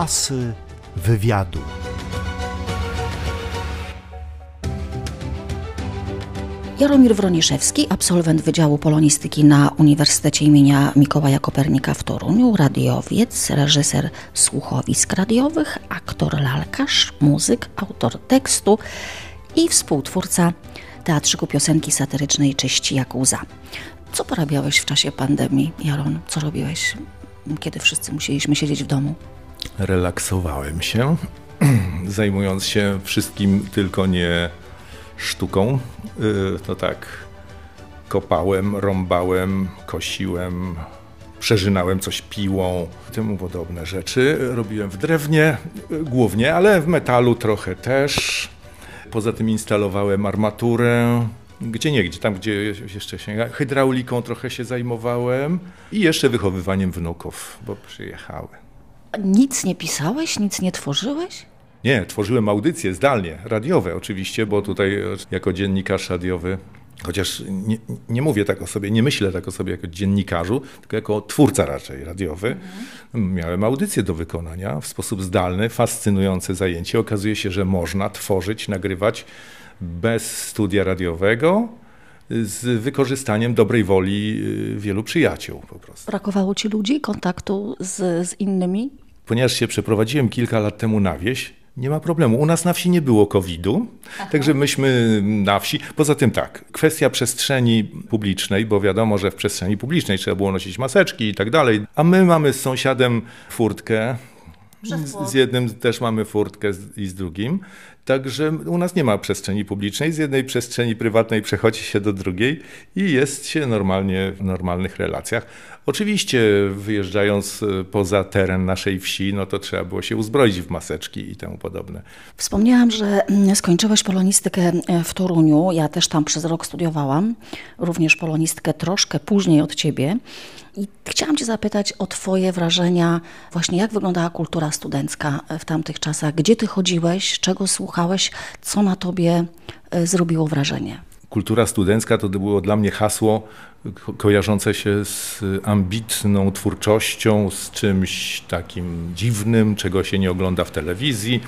Asy wywiadu. Jaromir Wroniszewski, absolwent Wydziału Polonistyki na Uniwersytecie imienia Mikołaja Kopernika w Toruniu, radiowiec, reżyser słuchowisk radiowych, aktor lalkarz, muzyk, autor tekstu i współtwórca teatrzyku piosenki satyrycznej Czyści jak łza. Co porabiałeś w czasie pandemii, Jaron? Co robiłeś, kiedy wszyscy musieliśmy siedzieć w domu? Relaksowałem się, zajmując się wszystkim, tylko nie sztuką. Y, to tak kopałem, rąbałem, kosiłem, przeżynałem coś piłą, temu podobne rzeczy. Robiłem w drewnie głównie, ale w metalu trochę też. Poza tym instalowałem armaturę, gdzie nie, gdzie tam, gdzie jeszcze się hydrauliką trochę się zajmowałem i jeszcze wychowywaniem wnuków, bo przyjechały. Nic nie pisałeś, nic nie tworzyłeś? Nie, tworzyłem audycje zdalnie, radiowe oczywiście, bo tutaj jako dziennikarz radiowy, chociaż nie, nie mówię tak o sobie, nie myślę tak o sobie jako dziennikarzu, tylko jako twórca raczej radiowy, mhm. miałem audycje do wykonania w sposób zdalny, fascynujące zajęcie. Okazuje się, że można tworzyć, nagrywać bez studia radiowego, z wykorzystaniem dobrej woli y, wielu przyjaciół po prostu. Brakowało ci ludzi, kontaktu z, z innymi? Ponieważ się przeprowadziłem kilka lat temu na wieś, nie ma problemu. U nas na wsi nie było COVID-u, także myśmy na wsi. Poza tym tak, kwestia przestrzeni publicznej, bo wiadomo, że w przestrzeni publicznej trzeba było nosić maseczki i tak dalej. A my mamy z sąsiadem furtkę. Z, z jednym też mamy furtkę z, i z drugim. Także u nas nie ma przestrzeni publicznej. Z jednej przestrzeni prywatnej przechodzi się do drugiej i jest się normalnie w normalnych relacjach. Oczywiście wyjeżdżając e, poza teren naszej wsi, no to trzeba było się uzbroić w maseczki i temu podobne. Wspomniałam, że mm, skończyłeś polonistykę e, w Toruniu. Ja też tam przez rok studiowałam. Również polonistykę troszkę później od ciebie. I chciałam Cię zapytać o Twoje wrażenia, właśnie jak wyglądała kultura studencka w tamtych czasach, gdzie Ty chodziłeś, czego słuchałeś, co na Tobie e, zrobiło wrażenie? Kultura studencka to było dla mnie hasło ko kojarzące się z ambitną twórczością, z czymś takim dziwnym, czego się nie ogląda w telewizji,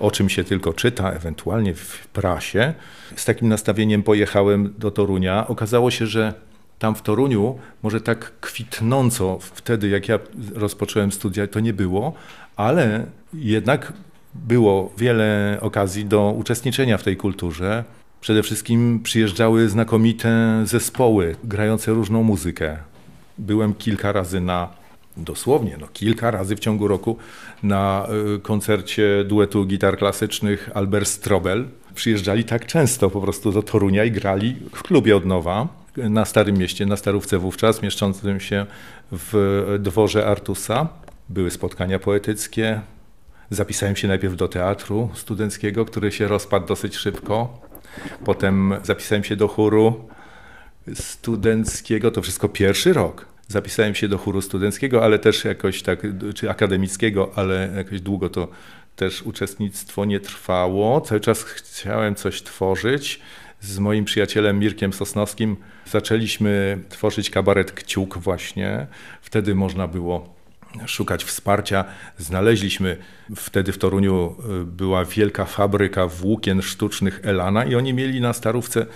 o czym się tylko czyta, ewentualnie w prasie. Z takim nastawieniem pojechałem do Torunia. Okazało się, że tam w Toruniu może tak kwitnąco wtedy, jak ja rozpocząłem studia, to nie było, ale jednak było wiele okazji do uczestniczenia w tej kulturze. Przede wszystkim przyjeżdżały znakomite zespoły grające różną muzykę. Byłem kilka razy na, dosłownie, no kilka razy w ciągu roku na y, koncercie duetu gitar klasycznych Albert Strobel. Przyjeżdżali tak często po prostu do Torunia i grali w klubie od nowa na Starym Mieście, na Starówce wówczas, mieszczącym się w dworze Artusa. Były spotkania poetyckie. Zapisałem się najpierw do teatru studenckiego, który się rozpadł dosyć szybko. Potem zapisałem się do chóru studenckiego, to wszystko pierwszy rok. Zapisałem się do chóru studenckiego, ale też jakoś tak, czy akademickiego, ale jakoś długo to też uczestnictwo nie trwało. Cały czas chciałem coś tworzyć z moim przyjacielem Mirkiem Sosnowskim zaczęliśmy tworzyć kabaret Kciuk właśnie. Wtedy można było szukać wsparcia. Znaleźliśmy wtedy w Toruniu y, była wielka fabryka włókien sztucznych Elana i oni mieli na Starówce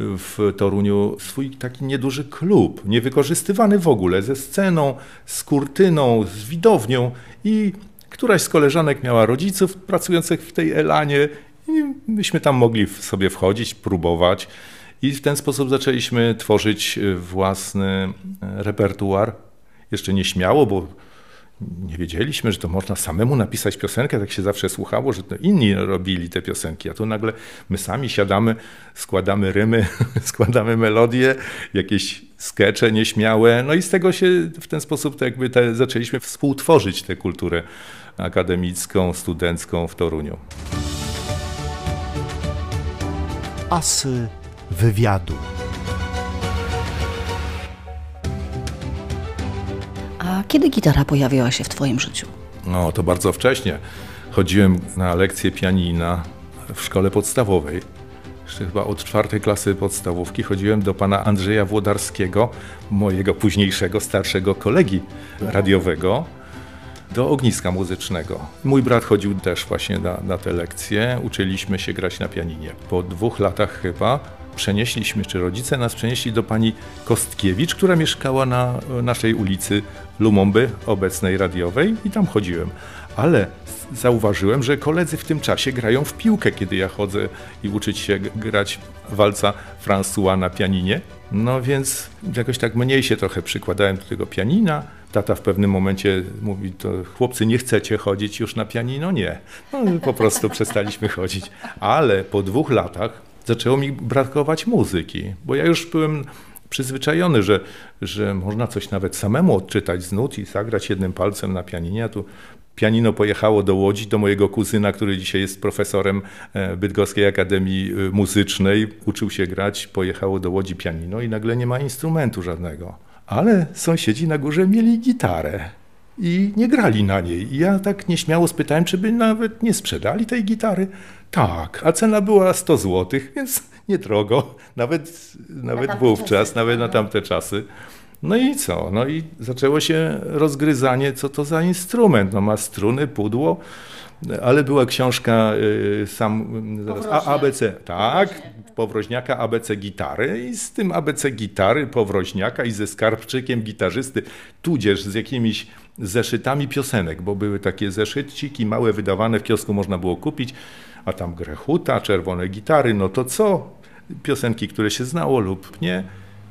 w Toruniu swój taki nieduży klub, niewykorzystywany w ogóle, ze sceną, z kurtyną, z widownią i któraś z koleżanek miała rodziców pracujących w tej Elanie i myśmy tam mogli sobie wchodzić, próbować. I w ten sposób zaczęliśmy tworzyć e, własny repertuar. Jeszcze nie śmiało, bo nie wiedzieliśmy, że to można samemu napisać piosenkę, tak się zawsze słuchało, że to inni robili te piosenki, a tu nagle my sami siadamy, składamy rymy, składamy melodie, jakieś skecze nieśmiałe, no i z tego się w ten sposób to jakby te, zaczęliśmy współtworzyć tę kulturę akademicką, studencką w Toruniu. Asy wywiadu. Kiedy gitara pojawiła się w Twoim życiu? No, to bardzo wcześnie. Chodziłem na lekcje pianina w szkole podstawowej. Chyba od czwartej klasy podstawówki chodziłem do pana Andrzeja Włodarskiego, mojego późniejszego, starszego kolegi radiowego do ogniska muzycznego. Mój brat chodził też właśnie na, na te lekcje, uczyliśmy się grać na pianinie. Po dwóch latach chyba przenieśliśmy, czy rodzice nas przenieśli do pani Kostkiewicz, która mieszkała na naszej ulicy Lumumby, obecnej radiowej i tam chodziłem. Ale zauważyłem, że koledzy w tym czasie grają w piłkę, kiedy ja chodzę i uczyć się grać walca François na pianinie. No więc jakoś tak mniej się trochę przykładałem do tego pianina. Tata w pewnym momencie mówi, to chłopcy nie chcecie chodzić już na pianino? Nie. No po prostu przestaliśmy chodzić. Ale po dwóch latach zaczęło mi brakować muzyki, bo ja już byłem przyzwyczajony, że, że można coś nawet samemu odczytać z nut i zagrać jednym palcem na pianinie. A tu pianino pojechało do Łodzi, do mojego kuzyna, który dzisiaj jest profesorem e, Bydgoskiej Akademii e, Muzycznej. Uczył się grać, pojechało do Łodzi pianino i nagle nie ma instrumentu żadnego. Ale sąsiedzi na górze mieli gitarę i nie grali na niej. I ja tak nieśmiało spytałem, czy by nawet nie sprzedali tej gitary. Tak, a cena była 100 zł, więc niedrogo, nawet, nawet wówczas, czasy. nawet na tamte czasy. No i co? No i zaczęło się rozgryzanie, co to za instrument. No ma struny, pudło, ale była książka y, sam zaraz, A, ABC, tak, Powroźniaka ABC gitary i z tym ABC gitary Powroźniaka i ze skarbczykiem gitarzysty, tudzież z jakimiś zeszytami piosenek, bo były takie zeszyciki małe wydawane w kiosku można było kupić, a tam Grechuta, czerwone gitary, no to co? Piosenki, które się znało lub nie.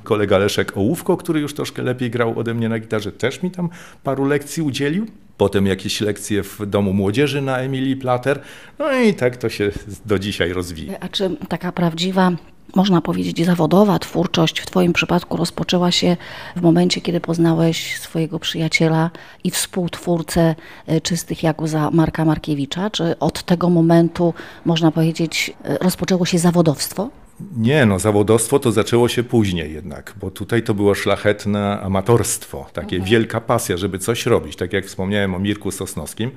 Kolega Leszek Ołówko, który już troszkę lepiej grał ode mnie na gitarze, też mi tam paru lekcji udzielił. Potem jakieś lekcje w Domu Młodzieży na Emilii Plater. No i tak to się do dzisiaj rozwija. A czy taka prawdziwa można powiedzieć, zawodowa twórczość w Twoim przypadku rozpoczęła się w momencie, kiedy poznałeś swojego przyjaciela i współtwórcę e, Czystych Jaguza Marka Markiewicza? Czy od tego momentu, można powiedzieć, e, rozpoczęło się zawodowstwo? Nie, no zawodowstwo to zaczęło się później jednak, bo tutaj to było szlachetne amatorstwo, takie mhm. wielka pasja, żeby coś robić. Tak jak wspomniałem o Mirku Sosnowskim,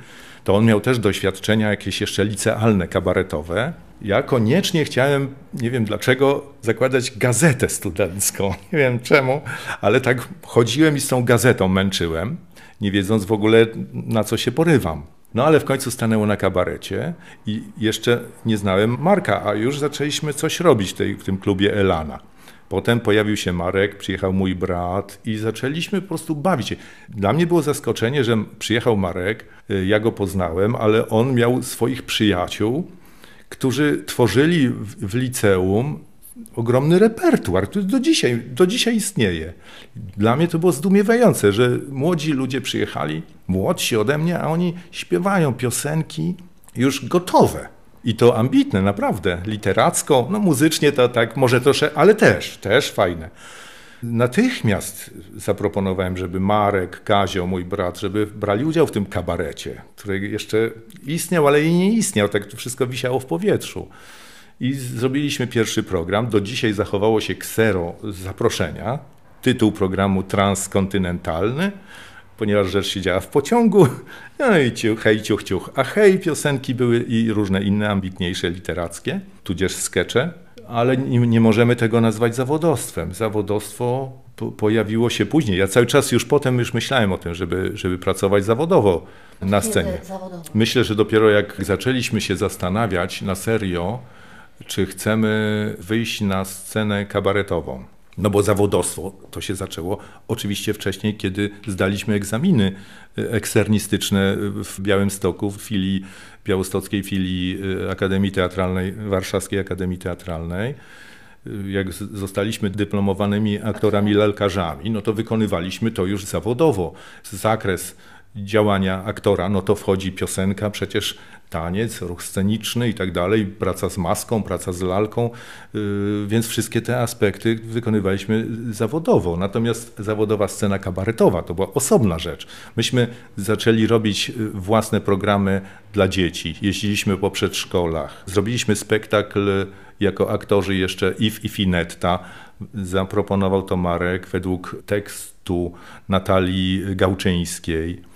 to on miał też doświadczenia jakieś jeszcze licealne, kabaretowe. Ja koniecznie chciałem, nie wiem dlaczego, zakładać gazetę studencką. Nie wiem czemu, ale tak chodziłem i z tą gazetą męczyłem, nie wiedząc w ogóle na co się porywam. No ale w końcu stanęło na kabarecie i jeszcze nie znałem Marka, a już zaczęliśmy coś robić tej, w tym klubie Elana. Potem pojawił się Marek, przyjechał mój brat i zaczęliśmy po prostu bawić się. Dla mnie było zaskoczenie, że przyjechał Marek, y, ja go poznałem, ale on miał swoich przyjaciół, którzy tworzyli w, w liceum ogromny repertuar, który do dzisiaj, do dzisiaj istnieje. Dla mnie to było zdumiewające, że młodzi ludzie przyjechali, młodsi ode mnie, a oni śpiewają piosenki już gotowe. I to ambitne, naprawdę, literacko, no muzycznie to tak może troszkę, ale też, też fajne. Natychmiast zaproponowałem, żeby Marek, Kazio, mój brat, żeby brali udział w tym kabarecie, który jeszcze istniał, ale i nie istniał, tak to wszystko wisiało w powietrzu. I zrobiliśmy pierwszy program. Do dzisiaj zachowało się ksero zaproszenia. Tytuł programu transkontynentalny, ponieważ rzecz się działa w pociągu. No i ciuch, hej, ciuch, ciuch. A hej, piosenki były i różne inne, ambitniejsze, literackie, tudzież skecze. Ale nie, nie możemy tego nazwać zawodowstwem. Zawodowstwo po, pojawiło się później. Ja cały czas już potem już myślałem o tym, żeby, żeby pracować zawodowo na scenie. Myślę, że dopiero jak zaczęliśmy się zastanawiać na serio, czy chcemy wyjść na scenę kabaretową. No bo zawodowstwo to się zaczęło oczywiście wcześniej, kiedy zdaliśmy egzaminy e, eksternistyczne w Białymstoku, w filii, białostockiej filii e, Akademii Teatralnej, Warszawskiej Akademii Teatralnej. E, jak zostaliśmy dyplomowanymi aktorami lalkarzami, no to wykonywaliśmy to już zawodowo. Zakres działania aktora, no to wchodzi piosenka, przecież taniec, ruch sceniczny i tak dalej, praca z maską, praca z lalką, yy, więc wszystkie te aspekty wykonywaliśmy zawodowo. Natomiast zawodowa scena kabaretowa to była osobna rzecz. Myśmy zaczęli robić yy, własne programy dla dzieci, jeździliśmy po przedszkolach, zrobiliśmy spektakl jako aktorzy jeszcze If i Finetta. Zaproponował to Marek według tekstu Natalii Gałczyńskiej.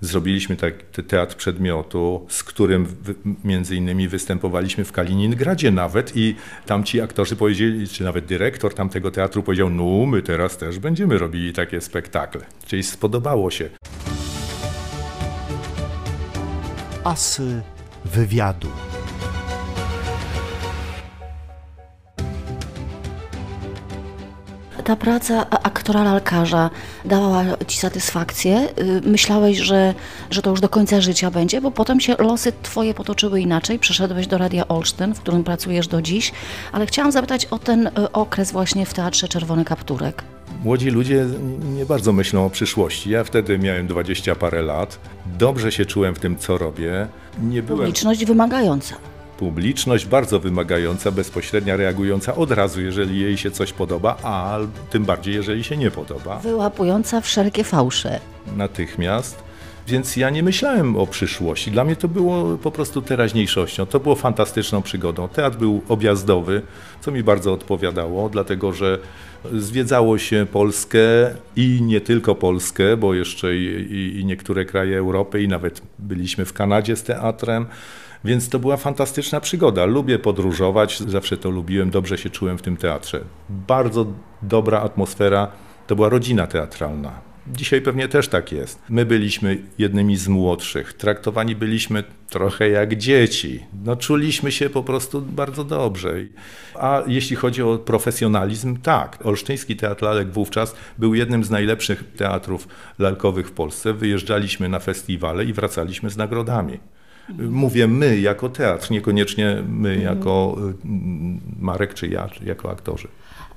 Zrobiliśmy tak, teatr przedmiotu, z którym między innymi występowaliśmy w Kaliningradzie nawet i tam ci aktorzy powiedzieli, czy nawet dyrektor tamtego teatru powiedział, no my teraz też będziemy robili takie spektakle. Czyli spodobało się. Asy wywiadu. Ta praca aktora lalkarza dawała ci satysfakcję? Y, Myślałeś, że, że to już do końca życia będzie, bo potem się losy twoje potoczyły inaczej. Przeszedłeś do Radia Olsztyn, w którym pracujesz do dziś, ale chciałam zapytać o ten y, okres właśnie w Teatrze Czerwony Kapturek. Młodzi ludzie nie bardzo myślą o przyszłości. Ja wtedy miałem dwadzieścia parę lat. Dobrze się czułem w tym, co robię. Nie byłem Publiczność wymagająca. Publiczność bardzo wymagająca, bezpośrednia, reagująca od razu, jeżeli jej się coś podoba, a tym bardziej, jeżeli się nie podoba. Wyłapująca wszelkie fałsze. natychmiast. Więc ja nie myślałem o przyszłości. Dla mnie to było po prostu teraźniejszością. To było fantastyczną przygodą. Teatr był objazdowy, co mi bardzo odpowiadało, dlatego że zwiedzało się Polskę i nie tylko Polskę, bo jeszcze i, i, i niektóre kraje Europy, i nawet byliśmy w Kanadzie z teatrem. Więc to była fantastyczna przygoda. Lubię podróżować, zawsze to lubiłem, dobrze się czułem w tym teatrze. Bardzo dobra atmosfera, to była rodzina teatralna. Dzisiaj pewnie też tak jest. My byliśmy jednymi z młodszych, traktowani byliśmy trochę jak dzieci. No, czuliśmy się po prostu bardzo dobrze. A jeśli chodzi o profesjonalizm, tak. Olsztyński Teatr Lalek wówczas był jednym z najlepszych teatrów lalkowych w Polsce. Wyjeżdżaliśmy na festiwale i wracaliśmy z nagrodami. Mówię my jako teatr, niekoniecznie my jako y, Marek czy ja, czy jako aktorzy.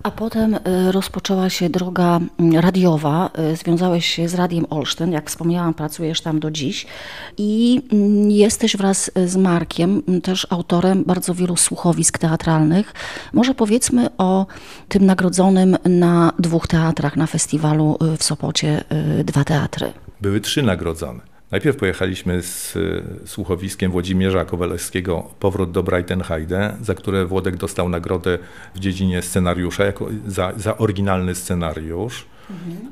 A potem y, rozpoczęła się droga mm, radiowa. Y, Związałeś się z Radiem Olsztyn, jak wspomniałam, pracujesz tam do dziś. I mm, jesteś wraz z Markiem mm, też autorem bardzo wielu słuchowisk teatralnych. Może powiedzmy o tym nagrodzonym na dwóch teatrach na festiwalu w Sopocie Dwa Teatry. były trzy nagrodzone. Najpierw pojechaliśmy z y, słuchowiskiem Włodzimierza Kowalewskiego Powrót do Breitenheide, za które Włodek dostał nagrodę w dziedzinie scenariusza jako za, za oryginalny scenariusz.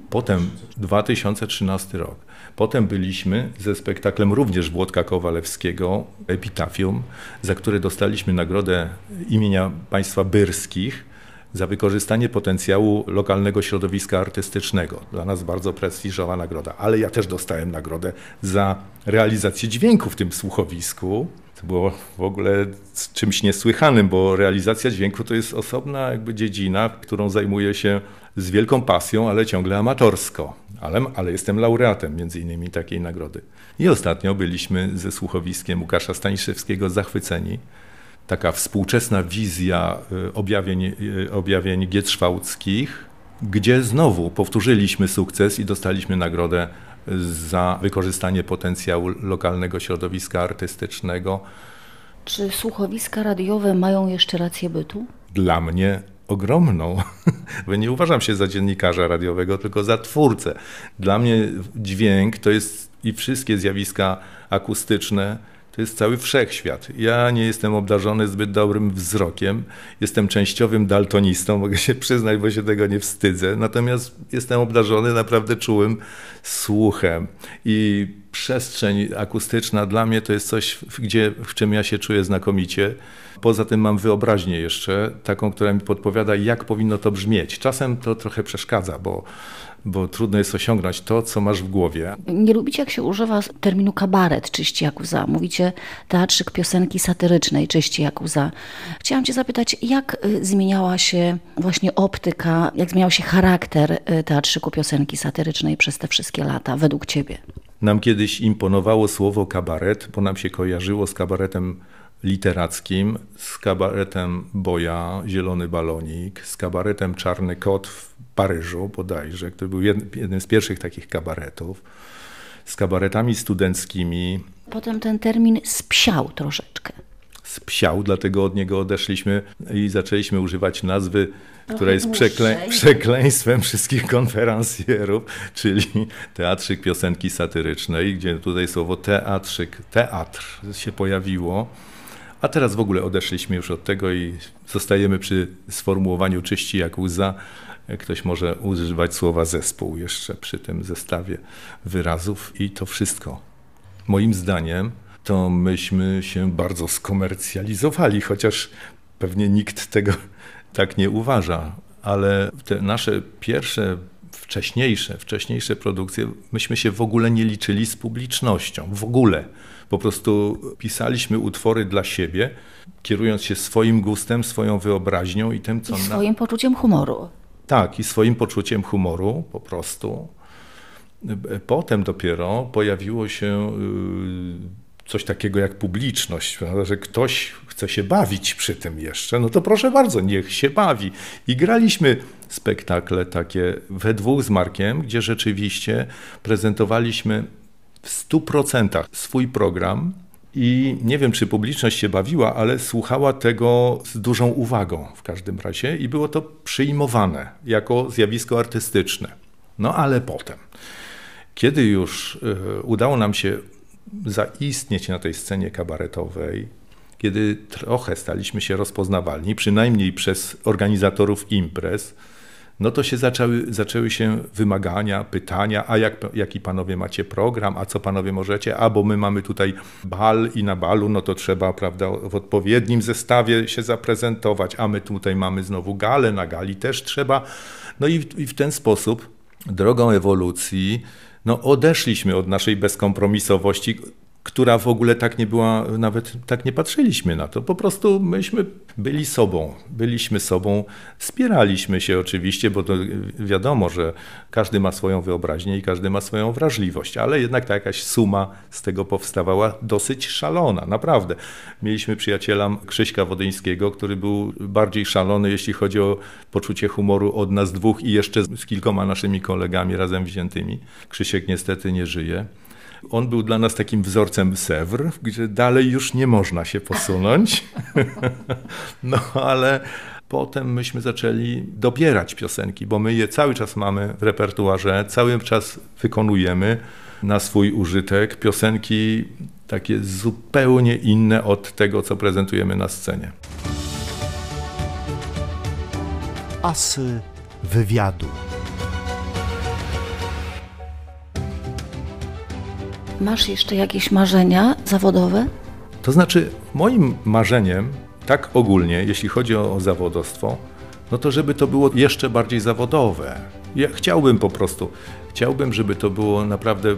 Potem 2013 rok. Potem byliśmy ze spektaklem również Włodka Kowalewskiego Epitafium, za które dostaliśmy nagrodę imienia państwa Byrskich za wykorzystanie potencjału lokalnego środowiska artystycznego. Dla nas bardzo prestiżowa nagroda, ale ja też dostałem nagrodę za realizację dźwięku w tym słuchowisku. To było w ogóle czymś niesłychanym, bo realizacja dźwięku to jest osobna jakby dziedzina, którą zajmuję się z wielką pasją, ale ciągle amatorsko. Ale, ale jestem laureatem między innymi takiej nagrody. I ostatnio byliśmy ze słuchowiskiem Łukasza Staniszewskiego zachwyceni taka współczesna wizja y, objawień, y, objawień gietrzwałckich, gdzie znowu powtórzyliśmy sukces i dostaliśmy nagrodę za wykorzystanie potencjału lokalnego środowiska artystycznego. Czy słuchowiska radiowe mają jeszcze rację bytu? Dla mnie ogromną, bo nie uważam się za dziennikarza radiowego, tylko za twórcę. Dla mnie dźwięk to jest i wszystkie zjawiska akustyczne, to jest cały wszechświat. Ja nie jestem obdarzony zbyt dobrym wzrokiem. Jestem częściowym daltonistą, mogę się przyznać, bo się tego nie wstydzę. Natomiast jestem obdarzony naprawdę czułym słuchem. I przestrzeń akustyczna dla mnie to jest coś, gdzie, w czym ja się czuję znakomicie. Poza tym mam wyobraźnię jeszcze, taką, która mi podpowiada, jak powinno to brzmieć. Czasem to trochę przeszkadza, bo, bo trudno jest osiągnąć to, co masz w głowie. Nie lubicie, jak się używa terminu kabaret, czyści jak łza. Mówicie teatrzyk piosenki satyrycznej, czyści jak łza. Chciałam cię zapytać, jak y, zmieniała się właśnie optyka, jak zmieniał się charakter y, teatrzyku piosenki satyrycznej przez te wszystkie lata, według ciebie? Nam kiedyś imponowało słowo kabaret, bo nam się kojarzyło z kabaretem literackim, z kabaretem Boja, Zielony Balonik, z kabaretem Czarny Kot w Paryżu bodajże, który był jed- jednym z pierwszych takich kabaretów, z kabaretami studenckimi, Potem ten termin spsiał troszeczkę. Spsiał, dlatego od niego odeszliśmy i zaczęliśmy używać nazwy, która jest przekleństwem wszystkich konferencjerów, czyli Teatrzyk Piosenki Satyrycznej, gdzie tutaj słowo teatrzyk, teatr się pojawiło. A teraz w ogóle odeszliśmy już od tego i zostajemy przy sformułowaniu czyści jak łza. Ktoś może używać słowa zespół jeszcze przy tym zestawie wyrazów i to wszystko. Moim zdaniem to myśmy się bardzo skomercjalizowali, chociaż pewnie nikt tego tak nie uważa, ale te nasze pierwsze wcześniejsze, wcześniejsze produkcje, myśmy się w ogóle nie liczyli z publicznością. W ogóle. Po prostu pisaliśmy utwory dla siebie, kierując się swoim gustem, swoją wyobraźnią i tym, co I swoim na... poczuciem humoru. Tak, i swoim poczuciem humoru po prostu. Potem dopiero pojawiło się y, coś takiego jak publiczność, prawda? że ktoś chce się bawić przy tym jeszcze, no to proszę bardzo, niech się bawi. I graliśmy spektakle takie we dwóch z Markiem, gdzie rzeczywiście prezentowaliśmy w stu procentach swój program i nie wiem, czy publiczność się bawiła, ale słuchała tego z dużą uwagą w każdym razie i było to przyjmowane jako zjawisko artystyczne. No ale potem, kiedy już y, udało nam się zaistnieć na tej scenie kabaretowej, kiedy trochę staliśmy się rozpoznawalni, przynajmniej przez organizatorów imprez, no to się zaczęły, zaczęły się wymagania, pytania, a jak, jaki panowie macie program, a co panowie możecie, a bo my mamy tutaj bal i na balu, no to trzeba, prawda, w odpowiednim zestawie się zaprezentować, a my tutaj mamy znowu galę, na gali też trzeba. No i, i w ten sposób, drogą ewolucji, no odeszliśmy od naszej bezkompromisowości, która w ogóle tak nie była, nawet tak nie patrzyliśmy na to. Po prostu myśmy byli sobą, byliśmy sobą, wspieraliśmy się oczywiście, bo to wiadomo, że każdy ma swoją wyobraźnię i każdy ma swoją wrażliwość, ale jednak ta jakaś suma z tego powstawała dosyć szalona, naprawdę. Mieliśmy przyjaciela Krzyśka Wodyńskiego, który był bardziej szalony, jeśli chodzi o poczucie humoru od nas dwóch i jeszcze z kilkoma naszymi kolegami razem wziętymi. Krzysiek niestety nie żyje. On był dla nas takim wzorcem Sewr, gdzie dalej już nie można się posunąć. no ale potem myśmy zaczęli dobierać piosenki, bo my je cały czas mamy w repertuarze, cały czas wykonujemy na swój użytek piosenki takie zupełnie inne od tego, co prezentujemy na scenie. Asy wywiadu. Masz jeszcze jakieś marzenia zawodowe? To znaczy, moim marzeniem, tak ogólnie, jeśli chodzi o, o zawodowstwo, no to żeby to było jeszcze bardziej zawodowe. Ja chciałbym po prostu, chciałbym, żeby to było naprawdę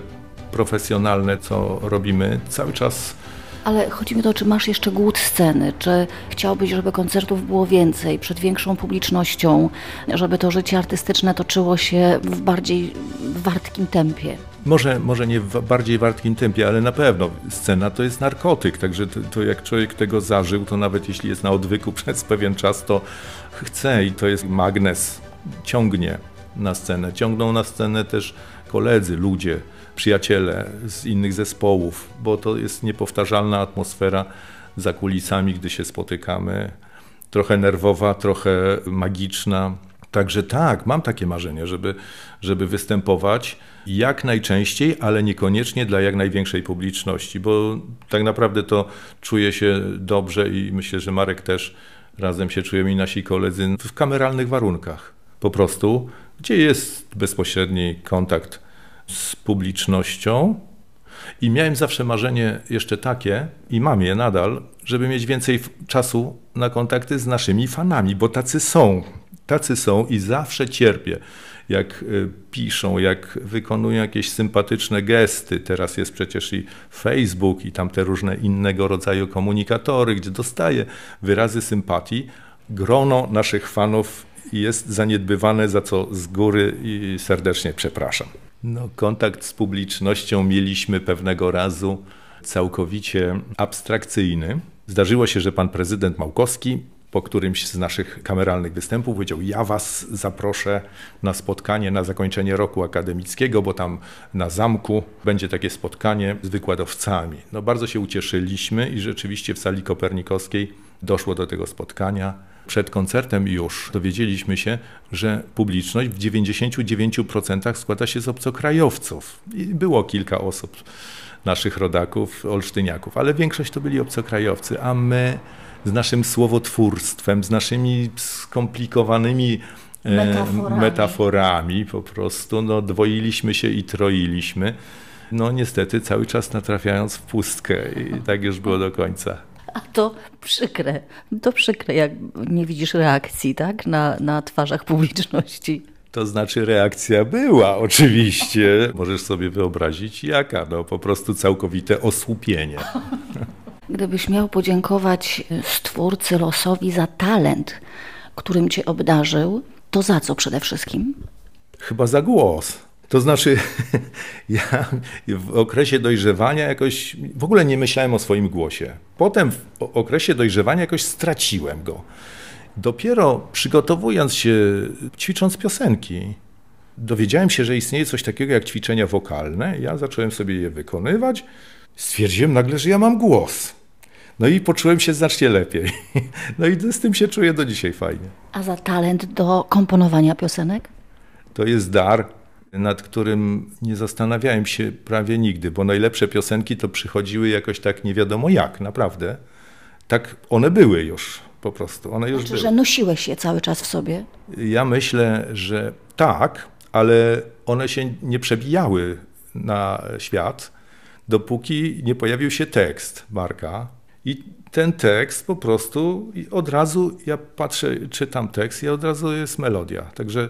profesjonalne, co robimy. Cały czas ale chodzi mi o to, czy masz jeszcze głód sceny, czy chciałbyś, żeby koncertów było więcej, przed większą publicznością, żeby to życie artystyczne toczyło się w bardziej wartkim tempie? Może, może nie w bardziej wartkim tempie, ale na pewno scena to jest narkotyk, także to, to, jak człowiek tego zażył, to nawet jeśli jest na odwyku przez pewien czas, to chce i to jest magnes, ciągnie na scenę. Ciągną na scenę też koledzy, ludzie, przyjaciele z innych zespołów, bo to jest niepowtarzalna atmosfera za kulisami, gdy się spotykamy. Trochę nerwowa, trochę magiczna. Także tak, mam takie marzenie, żeby, żeby występować jak najczęściej, ale niekoniecznie dla jak największej publiczności, bo tak naprawdę to czuję się dobrze i myślę, że Marek też razem się czujemy i nasi koledzy w kameralnych warunkach. Po prostu, gdzie jest bezpośredni kontakt z publicznością. I miałem zawsze marzenie jeszcze takie, i mam je nadal, żeby mieć więcej czasu na kontakty z naszymi fanami, bo tacy są. Tacy są i zawsze cierpię, jak y, piszą, jak wykonują jakieś sympatyczne gesty. Teraz jest przecież i Facebook, i tam te różne innego rodzaju komunikatory, gdzie dostaję wyrazy sympatii. Grono naszych fanów jest zaniedbywane, za co z góry serdecznie przepraszam. No, kontakt z publicznością mieliśmy pewnego razu całkowicie abstrakcyjny. Zdarzyło się, że pan prezydent Małkowski po którymś z naszych kameralnych występów powiedział: Ja was zaproszę na spotkanie na zakończenie roku akademickiego, bo tam na zamku będzie takie spotkanie z wykładowcami. No bardzo się ucieszyliśmy i rzeczywiście w sali kopernikowskiej doszło do tego spotkania. Przed koncertem już dowiedzieliśmy się, że publiczność w 99% składa się z obcokrajowców. I było kilka osób, naszych rodaków, olsztyniaków, ale większość to byli obcokrajowcy, a my z naszym słowotwórstwem, z naszymi skomplikowanymi e, metaforami, metaforami po prostu, no, dwoiliśmy się i troiliśmy. No niestety cały czas natrafiając w pustkę i tak już było do końca. A to przykre, to przykre, jak nie widzisz reakcji, tak, na, na twarzach publiczności. To znaczy reakcja była oczywiście. Możesz sobie wyobrazić jaka, no po prostu całkowite osłupienie. Gdybyś miał podziękować y, Stwórcy losowi za talent, którym cię obdarzył, to za co przede wszystkim? Chyba za głos. To znaczy, ja w okresie dojrzewania jakoś w ogóle nie myślałem o swoim głosie. Potem w okresie dojrzewania jakoś straciłem go. Dopiero przygotowując się, ćwicząc piosenki, dowiedziałem się, że istnieje coś takiego jak ćwiczenia wokalne. Ja zacząłem sobie je wykonywać. Stwierdziłem nagle, że ja mam głos. No i poczułem się znacznie lepiej. No i z tym się czuję do dzisiaj fajnie. A za talent do komponowania piosenek? To jest dar, nad którym nie zastanawiałem się prawie nigdy, bo najlepsze piosenki to przychodziły jakoś tak nie wiadomo jak, naprawdę. Tak one były już po prostu. One już Znaczy, były. że nosiłeś je cały czas w sobie? Ja myślę, że tak, ale one się nie przebijały na świat, dopóki nie pojawił się tekst Marka. I ten tekst po prostu od razu ja patrzę, czytam tekst i od razu jest melodia. Także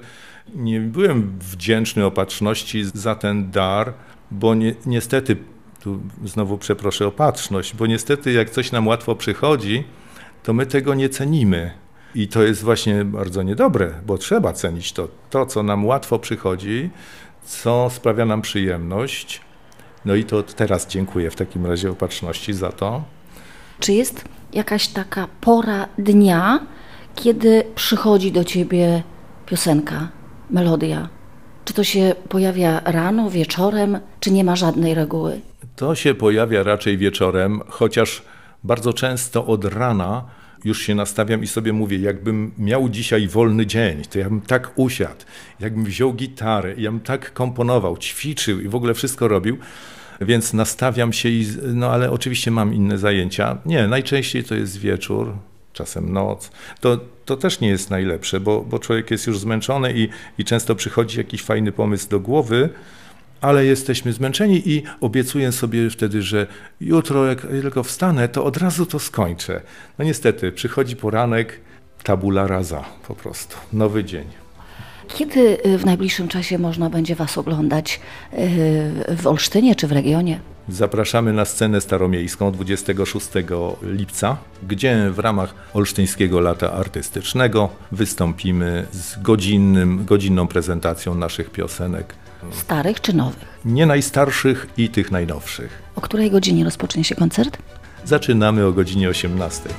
nie byłem wdzięczny opatrzności za ten dar, bo ni niestety, tu znowu przeproszę opatrzność, bo niestety jak coś nam łatwo przychodzi, to my tego nie cenimy. I to jest właśnie bardzo niedobre, bo trzeba cenić to, to, co nam łatwo przychodzi, co sprawia nam przyjemność. No i to teraz dziękuję w takim razie opatrzności za to. Czy jest jakaś taka pora dnia, kiedy przychodzi do ciebie piosenka, melodia? Czy to się pojawia rano, wieczorem, czy nie ma żadnej reguły? To się pojawia raczej wieczorem, chociaż bardzo często od rana już się nastawiam i sobie mówię, jakbym miał dzisiaj wolny dzień, to ja bym tak usiadł, jakbym wziął gitarę, ja bym tak komponował, ćwiczył i w ogóle wszystko robił, więc nastawiam się i, no ale oczywiście mam inne zajęcia. Nie, najczęściej to jest wieczór, czasem noc. To, to też nie jest najlepsze, bo, bo człowiek jest już zmęczony i, i często przychodzi jakiś fajny pomysł do głowy, ale jesteśmy zmęczeni i obiecuję sobie wtedy, że jutro, jak tylko wstanę, to od razu to skończę. No niestety, przychodzi poranek, tabula rasa po prostu, nowy dzień. Kiedy y, w najbliższym czasie można będzie Was oglądać y, w Olsztynie czy w regionie? Zapraszamy na scenę staromiejską 26 lipca, gdzie w ramach Olsztyńskiego Lata Artystycznego wystąpimy z godzinnym, godzinną prezentacją naszych piosenek. Starych czy nowych? Nie najstarszych i tych najnowszych. O której godzinie rozpocznie się koncert? Zaczynamy o godzinie 18.